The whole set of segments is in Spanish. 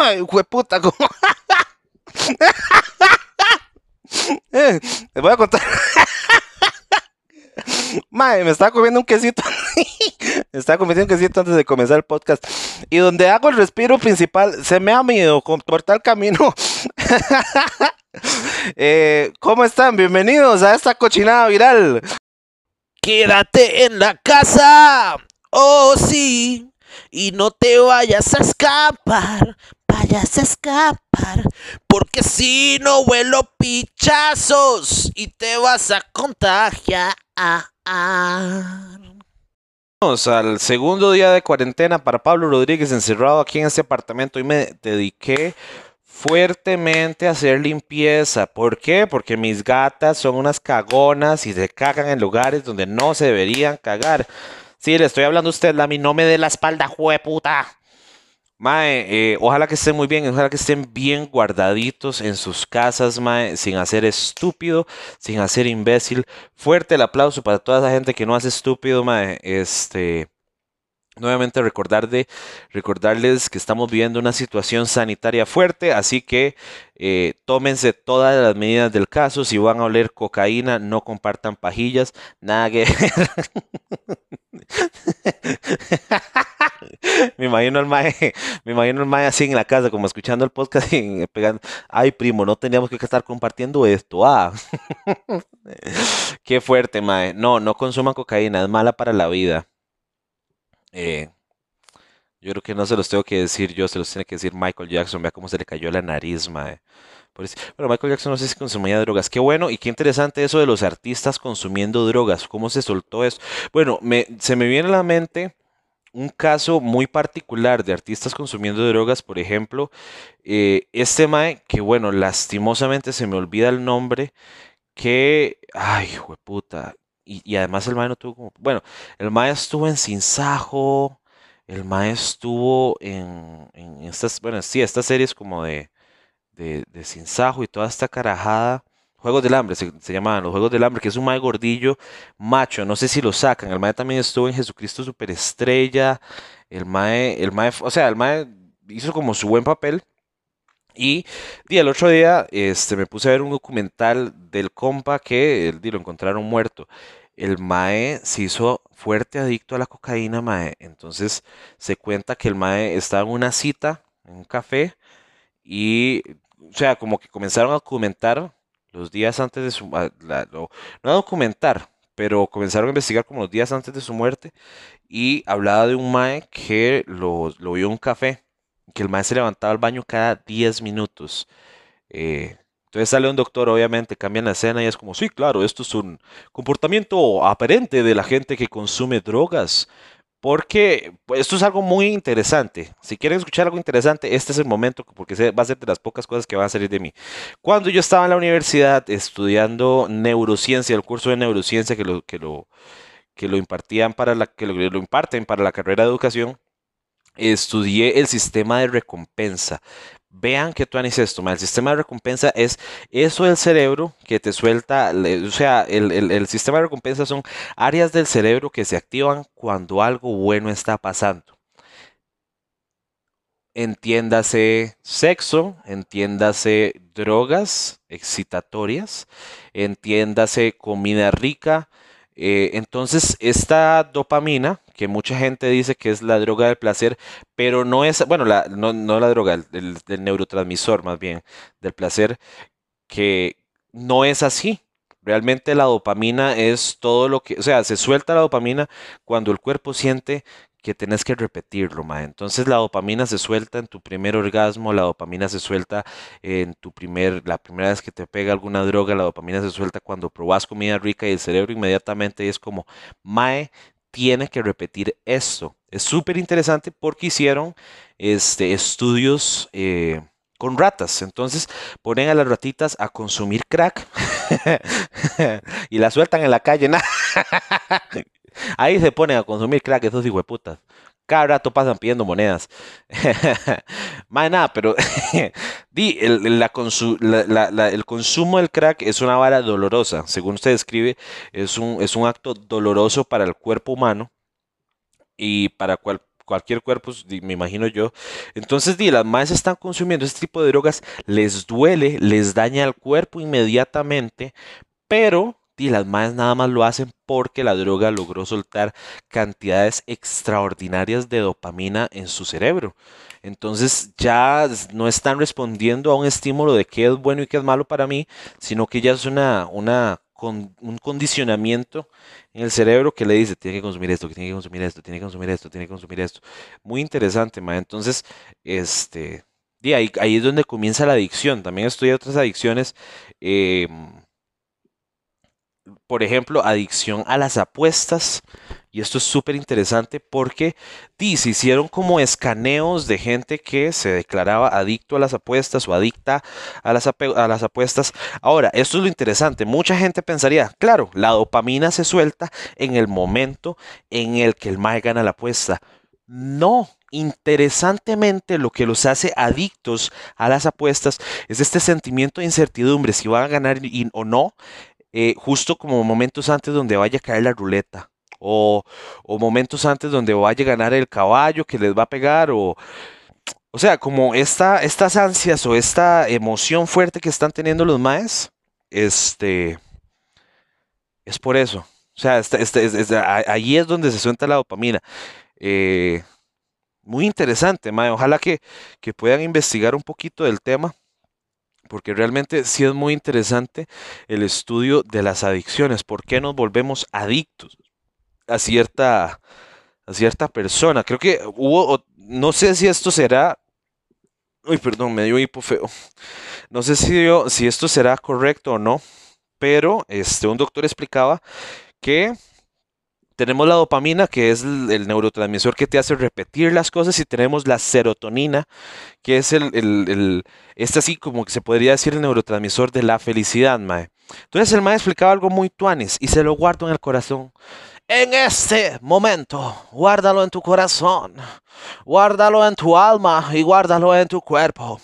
Ay, puta, ¿cómo? eh, les voy a contar. Mae, me estaba comiendo un quesito. me estaba comiendo un quesito antes de comenzar el podcast. Y donde hago el respiro principal, se me ha miedo cortar el camino. eh, ¿Cómo están? Bienvenidos a esta cochinada viral. Quédate en la casa. Oh, sí. Y no te vayas a escapar. Vayas a escapar. Porque si no vuelo pichazos y te vas a contagiar. Vamos al segundo día de cuarentena para Pablo Rodríguez encerrado aquí en este apartamento y me dediqué fuertemente a hacer limpieza. ¿Por qué? Porque mis gatas son unas cagonas y se cagan en lugares donde no se deberían cagar. Sí, le estoy hablando a usted, Lami, no me dé la espalda, jueputa. Mae, eh, ojalá que estén muy bien, ojalá que estén bien guardaditos en sus casas, mae, sin hacer estúpido, sin hacer imbécil. Fuerte el aplauso para toda esa gente que no hace estúpido, mae. Este, nuevamente recordar de, recordarles que estamos viviendo una situación sanitaria fuerte, así que eh, tómense todas las medidas del caso. Si van a oler cocaína, no compartan pajillas, nada que... imagino el mae, me imagino el mae así en la casa, como escuchando el podcast y pegando, ay primo, no teníamos que estar compartiendo esto, ah. Qué fuerte, mae. No, no consuman cocaína, es mala para la vida. Eh, yo creo que no se los tengo que decir yo, se los tiene que decir Michael Jackson. Vea cómo se le cayó la nariz, mae. Pero Michael Jackson no sé si consumía drogas. Qué bueno y qué interesante eso de los artistas consumiendo drogas. ¿Cómo se soltó eso? Bueno, se me viene a la mente un caso muy particular de artistas consumiendo drogas, por ejemplo, eh, este Mae, que bueno, lastimosamente se me olvida el nombre, que, ay, puta, y, y, además el Mae no tuvo como, bueno, el Mae estuvo en Sinsajo, el Mae estuvo en, en estas, bueno, sí, estas series como de, de, de Sinsajo y toda esta carajada. Juegos del Hambre, se, llamaban los Juegos del Hambre, que es un mae gordillo macho, no sé si lo sacan. El mae también estuvo en Jesucristo Superestrella. El mae, el mae, o sea, el mae hizo como su buen papel. Y, y, el otro día este, me puse a ver un documental del compa que el, lo encontraron muerto. El mae se hizo fuerte adicto a la cocaína, mae. Entonces se cuenta que el mae estaba en una cita, en un café, y, o sea, como que comenzaron a documentar los días antes de su... Ah, no a documentar, pero comenzaron a investigar como los días antes de su muerte y hablaba de un mae que lo, lo vio en un café, que el mae se levantaba al baño cada 10 minutos. Eh, entonces sale un doctor, obviamente, cambian la escena y es como, sí, claro, esto es un comportamiento aparente de la gente que consume drogas. Porque pues, esto es algo muy interesante. Si quieren escuchar algo interesante, este es el momento porque va a ser de las pocas cosas que van a salir de mí. Cuando yo estaba en la universidad estudiando neurociencia, el curso de neurociencia que lo, que lo, que lo impartían para la, que lo imparten para la carrera de educación, estudié el sistema de recompensa. Vean que tú haces esto, el sistema de recompensa es eso del cerebro que te suelta, o sea, el, sistema de recompensa son áreas del cerebro que se activan cuando algo bueno está pasando. Entiéndase sexo, entiéndase drogas excitatorias, entiéndase comida rica. Eh, entonces, esta dopamina que mucha gente dice que es la droga del placer, pero no es, bueno, la, no, la droga, del, neurotransmisor más bien, del placer, que no es así. Realmente la dopamina es todo lo que, o sea, se suelta la dopamina cuando el cuerpo siente que tenés que repetirlo, ma. Entonces la dopamina se suelta en tu primer orgasmo, la dopamina se suelta en tu primer, la primera vez que te pega alguna droga, la dopamina se suelta cuando probas comida rica y el cerebro inmediatamente es como, mae, tiene que repetir esto. Es súper interesante porque hicieron este, estudios eh, con ratas. Entonces ponen a las ratitas a consumir crack y la sueltan en la calle. Ahí se ponen a consumir crack esos putas. Cada rato pasan pidiendo monedas. Más nada, pero di, el, consumo del crack es una vara dolorosa. Según usted describe, es un, acto doloroso para el cuerpo humano y para cual, cualquier cuerpo, me imagino yo. Entonces, di, las madres están consumiendo este tipo de drogas, les duele, les daña el cuerpo inmediatamente, pero y las madres nada más lo hacen porque la droga logró soltar cantidades extraordinarias de dopamina en su cerebro. Entonces ya no están respondiendo a un estímulo de qué es bueno y qué es malo para mí, sino que ya es una, una un condicionamiento en el cerebro que le dice, tiene que consumir esto, tiene que consumir esto, tiene que consumir esto, tiene que consumir esto. Muy interesante, ma. Entonces, este, ahí, ahí es donde comienza la adicción. También estudié otras adicciones. Eh, por ejemplo, adicción a las apuestas. Y esto es súper interesante porque se hicieron como escaneos de gente que se declaraba adicto a las apuestas o adicta a las, a las apuestas. Ahora, esto es lo interesante. Mucha gente pensaría, claro, la dopamina se suelta en el momento en el que el MAE gana la apuesta. No, interesantemente lo que los hace adictos a las apuestas es este sentimiento de incertidumbre si van a ganar o no eh, justo como momentos antes donde vaya a caer la ruleta. O, momentos antes donde vaya a ganar el caballo que les va a pegar. O, o sea, como esta, estas ansias o esta emoción fuerte que están teniendo los maes. Este. Es por eso. O sea, este, ahí es donde se suelta la dopamina. Eh, muy interesante, mae. Ojalá que, que puedan investigar un poquito del tema porque realmente sí es muy interesante el estudio de las adicciones, por qué nos volvemos adictos a cierta, a cierta persona. Creo que hubo, no sé si esto será, uy, perdón, me dio hipo feo, no sé si, si esto será correcto o no, pero este, un doctor explicaba que tenemos la dopamina, que es el, neurotransmisor que te hace repetir las cosas, y tenemos la serotonina, que es el, este así como que se podría decir el neurotransmisor de la felicidad, mae. Entonces el mae explicaba algo muy tuanes y se lo guardo en el corazón. En este momento, guárdalo en tu corazón, guárdalo en tu alma y guárdalo en tu cuerpo.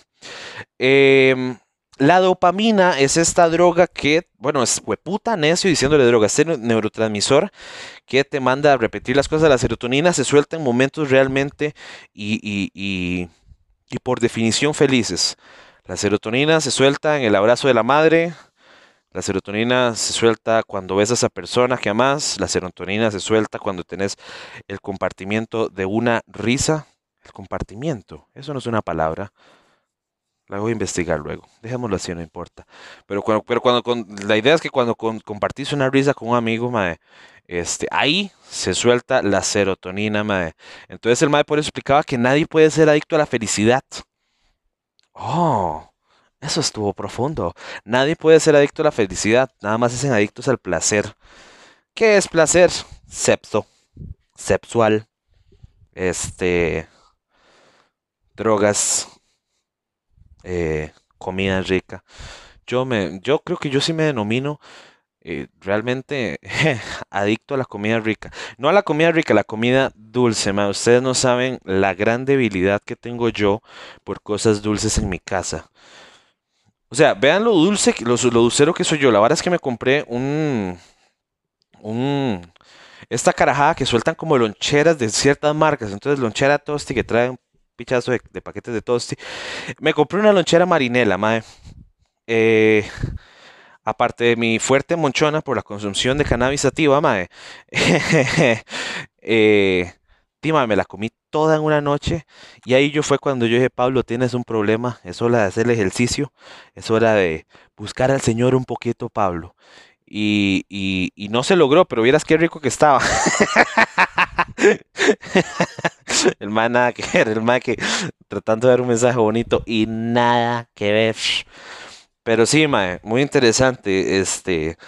Eh, la dopamina es esta droga que, bueno, es hueputa necio diciéndole droga, es el neurotransmisor que te manda a repetir las cosas. La serotonina se suelta en momentos realmente y, y, y, y por definición felices. La serotonina se suelta en el abrazo de la madre, la serotonina se suelta cuando ves a esa persona que amas. La serotonina se suelta cuando tenés el compartimiento de una risa. El compartimiento, eso no es una palabra. La voy a investigar luego. Dejémoslo así, no importa. Pero cuando, pero cuando la idea es que cuando compartís una risa con un amigo, mae, este, ahí se suelta la serotonina, mae. Entonces el mae por eso explicaba que nadie puede ser adicto a la felicidad. Oh, eso estuvo profundo. Nadie puede ser adicto a la felicidad, nada más hacen adictos al placer. ¿Qué es placer? Sepso, sexual, este, drogas, eh, comida rica. Yo, me, yo creo que yo sí me denomino eh, realmente adicto a la comida rica. No a la comida rica, a la comida dulce. Ustedes no saben la gran debilidad que tengo yo por cosas dulces en mi casa. O sea, vean lo dulce, lo, lo dulcero que soy yo. La verdad es que me compré un, un, esta carajada que sueltan como loncheras de ciertas marcas. Entonces, lonchera tosti que trae pichazo de, paquetes de tosti. Me compré una lonchera marinela, mae. Eh, aparte de mi fuerte monchona por la consumición de cannabis sativa, mae. eh, me la comí toda en una noche. Y ahí yo fue cuando yo dije, Pablo, tienes un problema. Es hora de hacer el ejercicio. Es hora de buscar al Señor un poquito, Pablo. Y, y, no se logró, pero vieras qué rico que estaba. el man nada que ver, el man que tratando de dar un mensaje bonito y nada que ver. Pero sí, mae, muy interesante este,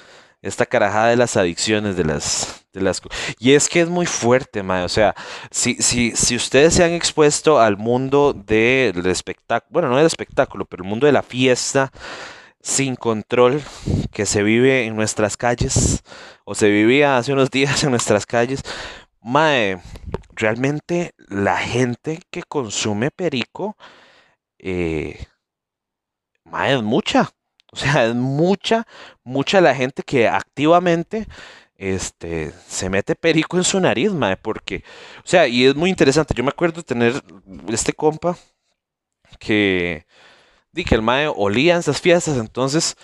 esta carajada de las adicciones, de las, de las... Y es que es muy fuerte, mae, o sea, si, si, si ustedes se han expuesto al mundo del espectáculo, bueno, no del espectáculo, pero el mundo de la fiesta, sin control que se vive en nuestras calles o se vivía hace unos días en nuestras calles. Mae, realmente la gente que consume perico, eh, mae, es mucha. O sea, es mucha, mucha la gente que activamente este, se mete perico en su nariz, mae, porque, o sea, y es muy interesante. Yo me acuerdo tener este compa que, di que el mae olía en esas fiestas, entonces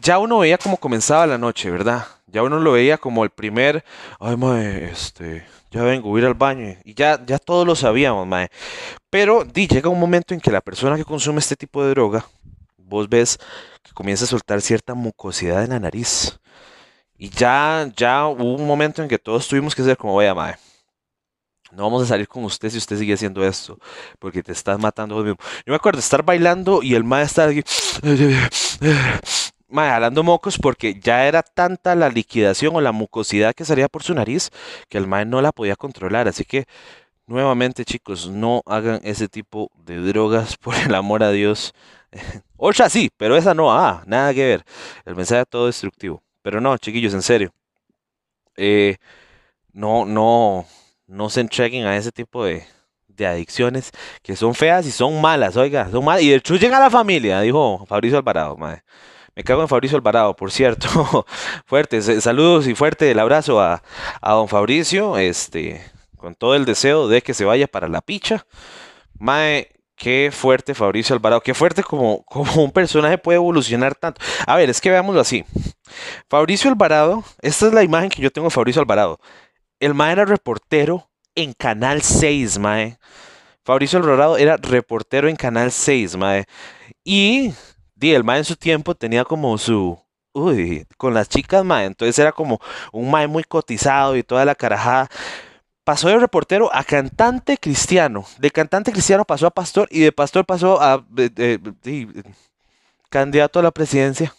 ya uno veía cómo comenzaba la noche, ¿verdad? Ya uno lo veía como el primer, ay, mae, este, ya vengo, voy a ir al baño, y ya, ya todos lo sabíamos, mae. Pero, di, llega un momento en que la persona que consume este tipo de droga, vos ves que comienza a soltar cierta mucosidad en la nariz. Y ya, ya hubo un momento en que todos tuvimos que ser como, vaya, mae. No vamos a salir con usted si usted sigue haciendo esto, porque te estás matando vos mismo. Yo me acuerdo de estar bailando y el mae estar aquí, mae, jalando mocos porque ya era tanta la liquidación o la mucosidad que salía por su nariz que el mae no la podía controlar. Así que, nuevamente, chicos, no hagan ese tipo de drogas por el amor a Dios. Otra sí, pero esa no, ah, nada que ver. El mensaje todo destructivo. Pero no, chiquillos, en serio. Eh, no, no, no se entreguen a ese tipo de, de adicciones que son feas y son malas, oiga, son malas. Y destruyen a la familia, dijo Fabricio Alvarado, madre. Me cago en Fabricio Alvarado, por cierto. fuerte, saludos y fuerte el abrazo a, a don Fabricio, este, con todo el deseo de que se vaya para la picha. Mae, Qué fuerte Fabricio Alvarado, qué fuerte como, como un personaje puede evolucionar tanto. A ver, es que veámoslo así. Fabricio Alvarado, esta es la imagen que yo tengo de Fabricio Alvarado. El mae era reportero en Canal 6, mae. Fabricio Alvarado era reportero en Canal 6, mae. Y, el mae en su tiempo tenía como su... Uy, con las chicas, mae. Entonces era como un mae muy cotizado y toda la carajada pasó de reportero a cantante cristiano. De cantante cristiano pasó a pastor y de pastor pasó a candidato a la presidencia.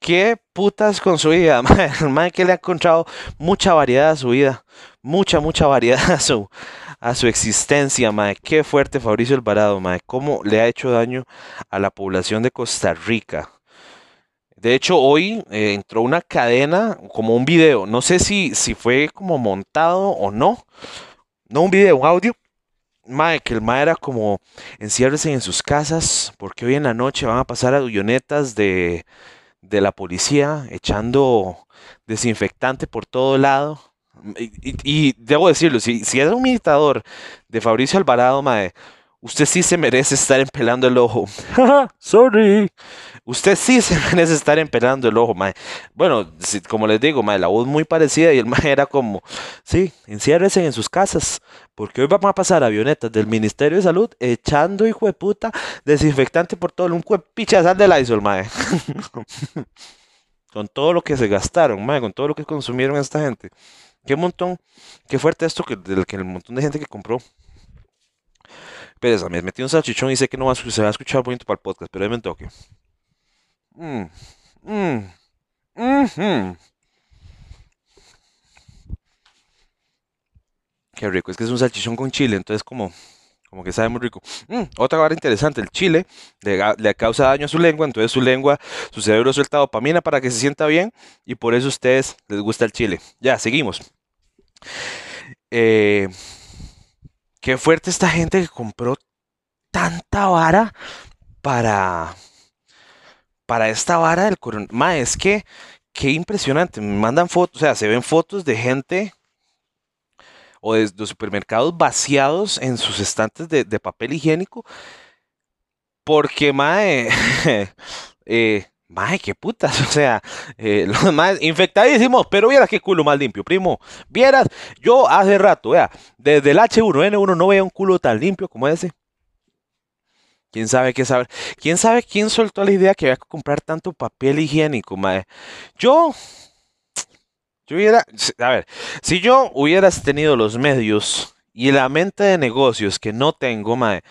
Qué putas con su vida, man, que le ha encontrado mucha variedad a su vida, mucha, mucha variedad a su, a su existencia, man. Qué fuerte Fabricio Alvarado, man. Cómo le ha hecho daño a la población de Costa Rica. De hecho, hoy eh, entró una cadena, como un video. No sé si, si fue como montado o no. No un video, un audio. Mae, que el mae era como enciérrense en sus casas porque hoy en la noche van a pasar avionetas de, de la policía echando desinfectante por todo lado. Y, debo decirlo, si, si es un imitador de Fabricio Alvarado, mae, usted sí se merece estar empelando el ojo. Sorry. Usted sí se merece estar empelando el ojo, mae. Bueno, como les digo, mae, la voz muy parecida y el mae era como, sí, enciérrense en sus casas, porque hoy vamos a pasar avionetas del Ministerio de Salud echando, hijo de puta, desinfectante por todo, un pichazal de Lysol, mae. con todo lo que se gastaron, con todo lo que consumieron esta gente. Qué montón, qué fuerte esto que, del el montón de gente que compró Espera, me metí un salchichón y sé que no va a, se va a escuchar bonito para el podcast, pero ahí me toque. Mm, mm, Qué rico, es que es un salchichón con chile, entonces como, como que sabe muy rico. Mm, otra cosa interesante, el chile le, causa daño a su lengua, entonces su lengua, su cerebro suelta dopamina para que se sienta bien y por eso a ustedes les gusta el chile. Ya, seguimos. Eh, qué fuerte esta gente que compró tanta vara para para esta vara del coronavirus. Es que, qué impresionante. Me mandan fotos, o sea, se ven fotos de gente o de, supermercados vaciados en sus estantes de, papel higiénico. Porque, mae, eh, mae, qué putas. O sea, eh, los más infectadísimos, pero vieras qué culo más limpio, primo. Vieras, yo hace rato, vea, desde el H1N1 no veía un culo tan limpio como ese. ¿Quién sabe qué sabe? ¿Quién sabe quién soltó la idea que había que comprar tanto papel higiénico, mae? Yo, yo hubiera, a ver, si yo hubieras tenido los medios y la mente de negocios que no tengo, mae,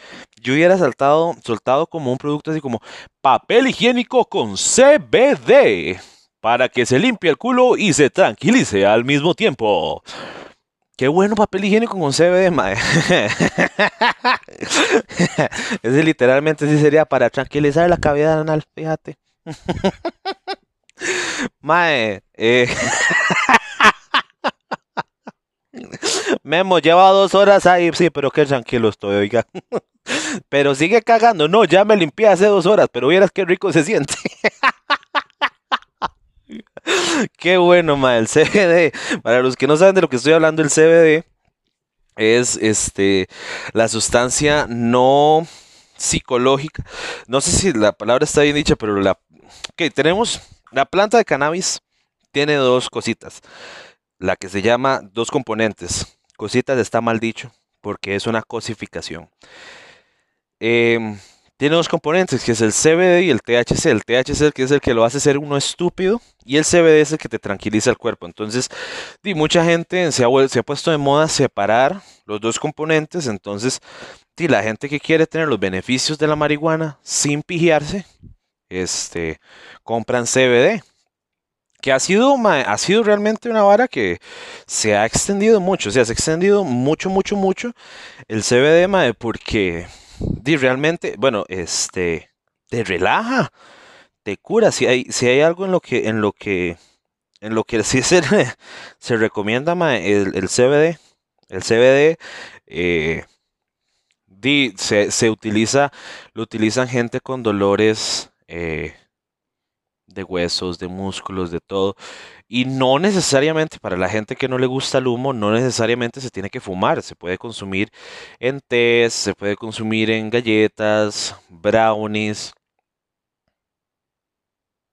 yo hubiera saltado, soltado como un producto así como papel higiénico con CBD para que se limpie el culo y se tranquilice al mismo tiempo. Qué bueno papel higiénico con CBD, mae. Ese literalmente sí sería para tranquilizar la cavidad anal, fíjate. mae, eh. Memo, lleva dos horas ahí, sí, pero qué tranquilo estoy, oiga. Pero sigue cagando. No, ya me limpié hace dos horas, pero vieras qué rico se siente. Qué bueno, ma, el CBD. Para los que no saben de lo que estoy hablando, el CBD es este la sustancia no psicológica. No sé si la palabra está bien dicha, pero la que tenemos la planta de cannabis tiene dos cositas. La que se llama dos componentes. Cositas está mal dicho porque es una cosificación. Em, tiene dos componentes, que es el CBD y el THC. El THC que es el que lo hace ser uno estúpido y el CBD es el que te tranquiliza el cuerpo. Entonces, y mucha gente se ha, puesto de moda separar los dos componentes. Entonces, y la gente que quiere tener los beneficios de la marihuana sin pigiarse, este, compran CBD. Que ha sido, ha sido realmente una vara que se ha extendido mucho. O sea, se ha extendido mucho, mucho, mucho el CBD, mae, porque di, realmente, bueno, este, te relaja, te cura. Si hay, si hay algo en lo que, en lo que, en lo que sí se, se recomienda el, el, CBD, el CBD, eh, di, se, se, utiliza, lo utilizan gente con dolores eh, de huesos, de músculos, de todo. Y no necesariamente para la gente que no le gusta el humo, no necesariamente se tiene que fumar. Se puede consumir en té, se puede consumir en galletas, brownies.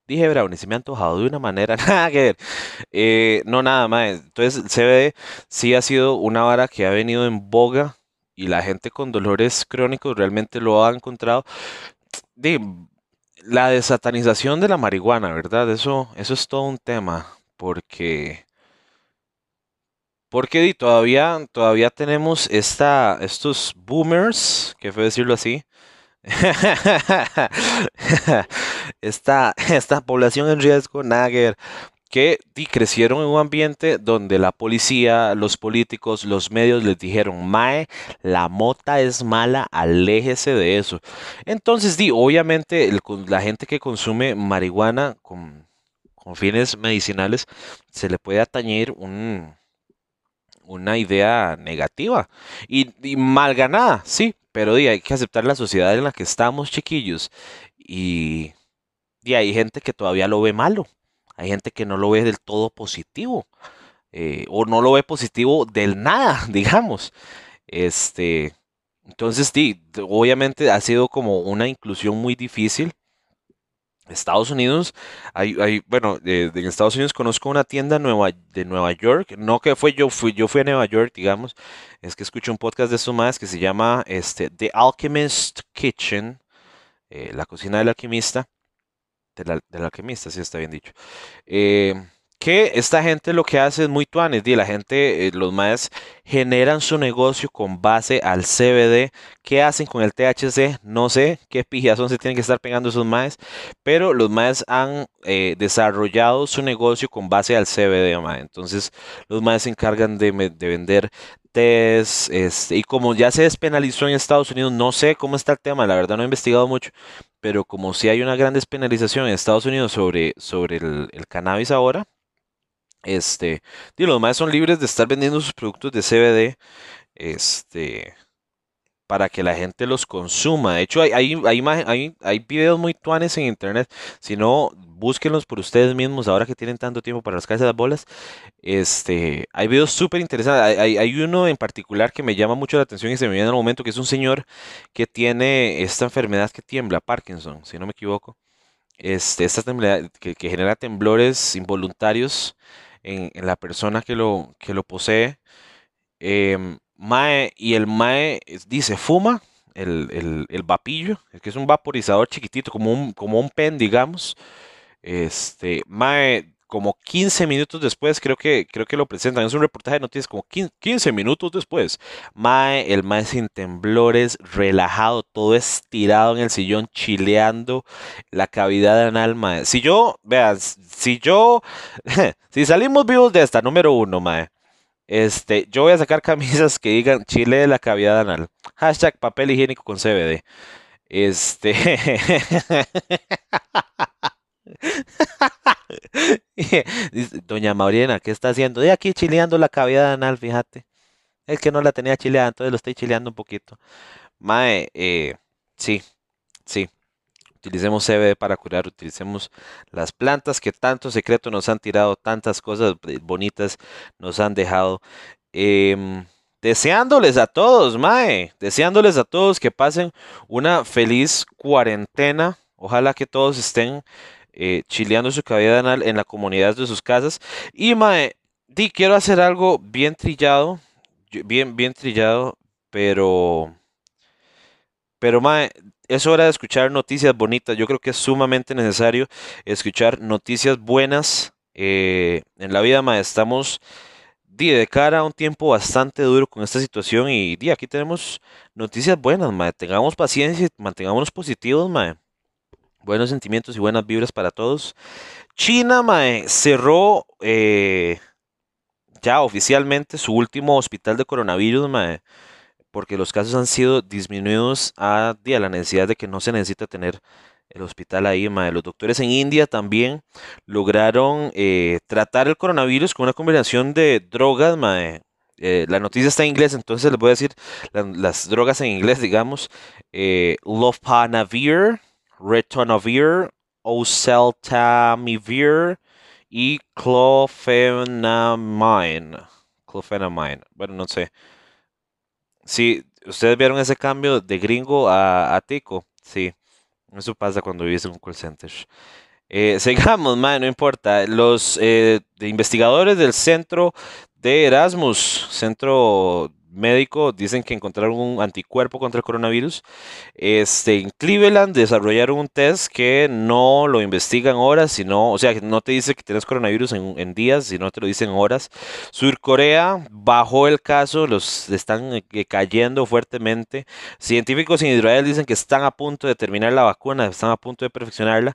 Dije brownies, se me ha antojado de una manera, nada que ver. Eh, no, nada más. Entonces, el CBD sí ha sido una vara que ha venido en boga y la gente con dolores crónicos realmente lo ha encontrado. De, la desatanización de la marihuana, ¿verdad? Eso, eso es todo un tema, porque, porque todavía, todavía tenemos esta, estos boomers, que fue decirlo así, esta, esta población en riesgo, Nagger, que crecieron en un ambiente donde la policía, los políticos, los medios les dijeron, Mae, la mota es mala, aléjese de eso. Entonces, di, obviamente la gente que consume marihuana con, fines medicinales se le puede atañir un, una idea negativa y, mal ganada, sí, pero di, hay que aceptar la sociedad en la que estamos, chiquillos, y, y hay gente que todavía lo ve malo. Hay gente que no lo ve del todo positivo. Eh, o no lo ve positivo del nada, digamos. Este, entonces, sí, obviamente ha sido como una inclusión muy difícil. Estados Unidos, hay, hay bueno, en Estados Unidos conozco una tienda nueva, de Nueva York, no que fue yo, fui, yo fui a Nueva York, digamos, es que escuché un podcast de más que se llama este, The Alchemist Kitchen, eh, la cocina del alquimista, del, alquimista, si está bien dicho. Eh, que esta gente lo que hace es muy tuanes, la gente, eh, los maes generan su negocio con base al CBD. ¿Qué hacen con el THC? No sé qué pijazón se tienen que estar pegando esos maes, pero los maes han eh, desarrollado su negocio con base al CBD, mae. Entonces, los maes se encargan de, de vender test, este, y como ya se despenalizó en Estados Unidos, no sé cómo está el tema, la verdad no he investigado mucho, pero como si hay una gran despenalización en Estados Unidos sobre, sobre el, cannabis ahora, este, y los demás son libres de estar vendiendo sus productos de CBD, este, para que la gente los consuma. De hecho, hay, hay, hay, hay videos muy tuanes en internet. Si no, búsquenlos por ustedes mismos ahora que tienen tanto tiempo para rascarse las bolas. Este, hay videos súper interesantes. Hay, hay, uno en particular que me llama mucho la atención y se me viene en el momento, que es un señor que tiene esta enfermedad que tiembla, Parkinson, si no me equivoco. Este, esta enfermedad que, que genera temblores involuntarios en, la persona que lo, que lo posee. Em, mae, y el Mae dice, fuma el, el, el, vapillo, que es un vaporizador chiquitito, como un, como un pen, digamos. Este, Mae como 15 minutos después, creo que, creo que lo presentan. Es un reportaje de noticias como 15, minutos después. Mae, el Mae sin temblores, relajado, todo estirado en el sillón, chileando la cavidad anal, Mae. Si yo, vean, si yo, si salimos vivos de esta, número uno, Mae. Este, yo voy a sacar camisas que digan Chile de la cavidad anal. Hashtag papel higiénico con CBD. Este. Doña Mauriena, ¿qué está haciendo? De aquí chileando la cavidad anal, fíjate. Es que no la tenía chileada, entonces lo estoy chileando un poquito. Mae, eh, sí, sí. Utilicemos CBD para curar, utilicemos las plantas que tanto secreto nos han tirado, tantas cosas bonitas nos han dejado. Em, deseándoles a todos, Mae, deseándoles a todos que pasen una feliz cuarentena. Ojalá que todos estén eh, chileando su cabida anal en la comunidad de sus casas. Y Mae, di, quiero hacer algo bien trillado, bien, bien trillado, pero, pero Mae, es hora de escuchar noticias bonitas. Yo creo que es sumamente necesario escuchar noticias buenas eh, en la vida, Mae. Estamos de cara a un tiempo bastante duro con esta situación y di, aquí tenemos noticias buenas, mae. Tengamos paciencia y mantengámonos positivos, mae. Buenos sentimientos y buenas vibras para todos. China, mae, cerró eh, ya oficialmente su último hospital de coronavirus, mae, porque los casos han sido disminuidos a, la necesidad de que no se necesita tener el hospital ahí, mae. Los doctores en India también lograron eh, tratar el coronavirus con una combinación de drogas, mae. Eh, la noticia está en inglés, entonces les voy a decir las drogas en inglés, digamos. Eh, Lopinavir, Ritonavir, Oseltamivir y Clofenamine. Clofenamine. Bueno, no sé. Sí, ustedes vieron ese cambio de gringo a, a tico. Sí. Eso pasa cuando vives en un call center. Eh, sigamos, man, no importa. Los eh, investigadores del centro de Erasmus, centro médico, dicen que encontraron un anticuerpo contra el coronavirus. Este, en Cleveland desarrollaron un test que no lo investigan horas, sino, o sea, no te dice que tienes coronavirus en, días, sino te lo dicen horas. Surcorea bajó el caso, los están eh, cayendo fuertemente. Científicos en Israel dicen que están a punto de terminar la vacuna, están a punto de perfeccionarla.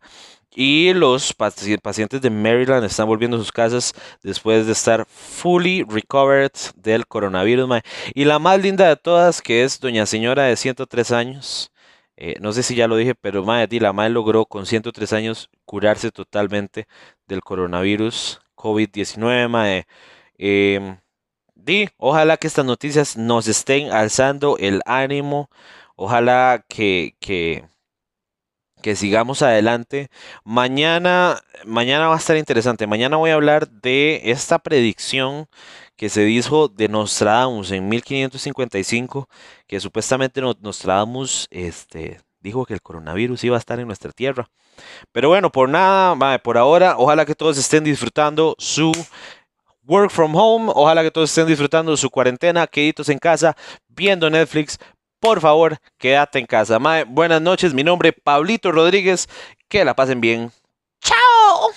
Y los pacientes de Maryland están volviendo a sus casas después de estar fully recovered del coronavirus. Y la más linda de todas, que es doña señora de 103 años. Eh, no sé si ya lo dije, pero madre, la madre logró con 103 años curarse totalmente del coronavirus COVID-19. Eh, di, ojalá que estas noticias nos estén alzando el ánimo. Ojalá que, que que sigamos adelante. Mañana, mañana va a estar interesante. Mañana voy a hablar de esta predicción que se dijo de Nostradamus en 1555, que supuestamente Nostradamus este, dijo que el coronavirus iba a estar en nuestra tierra. Pero bueno, por nada, por ahora, ojalá que todos estén disfrutando su work from home, ojalá que todos estén disfrutando su cuarentena, queditos en casa, viendo Netflix, por favor, quédate en casa. buenas noches, mi nombre es Pablito Rodríguez. Que la pasen bien. ¡Chao!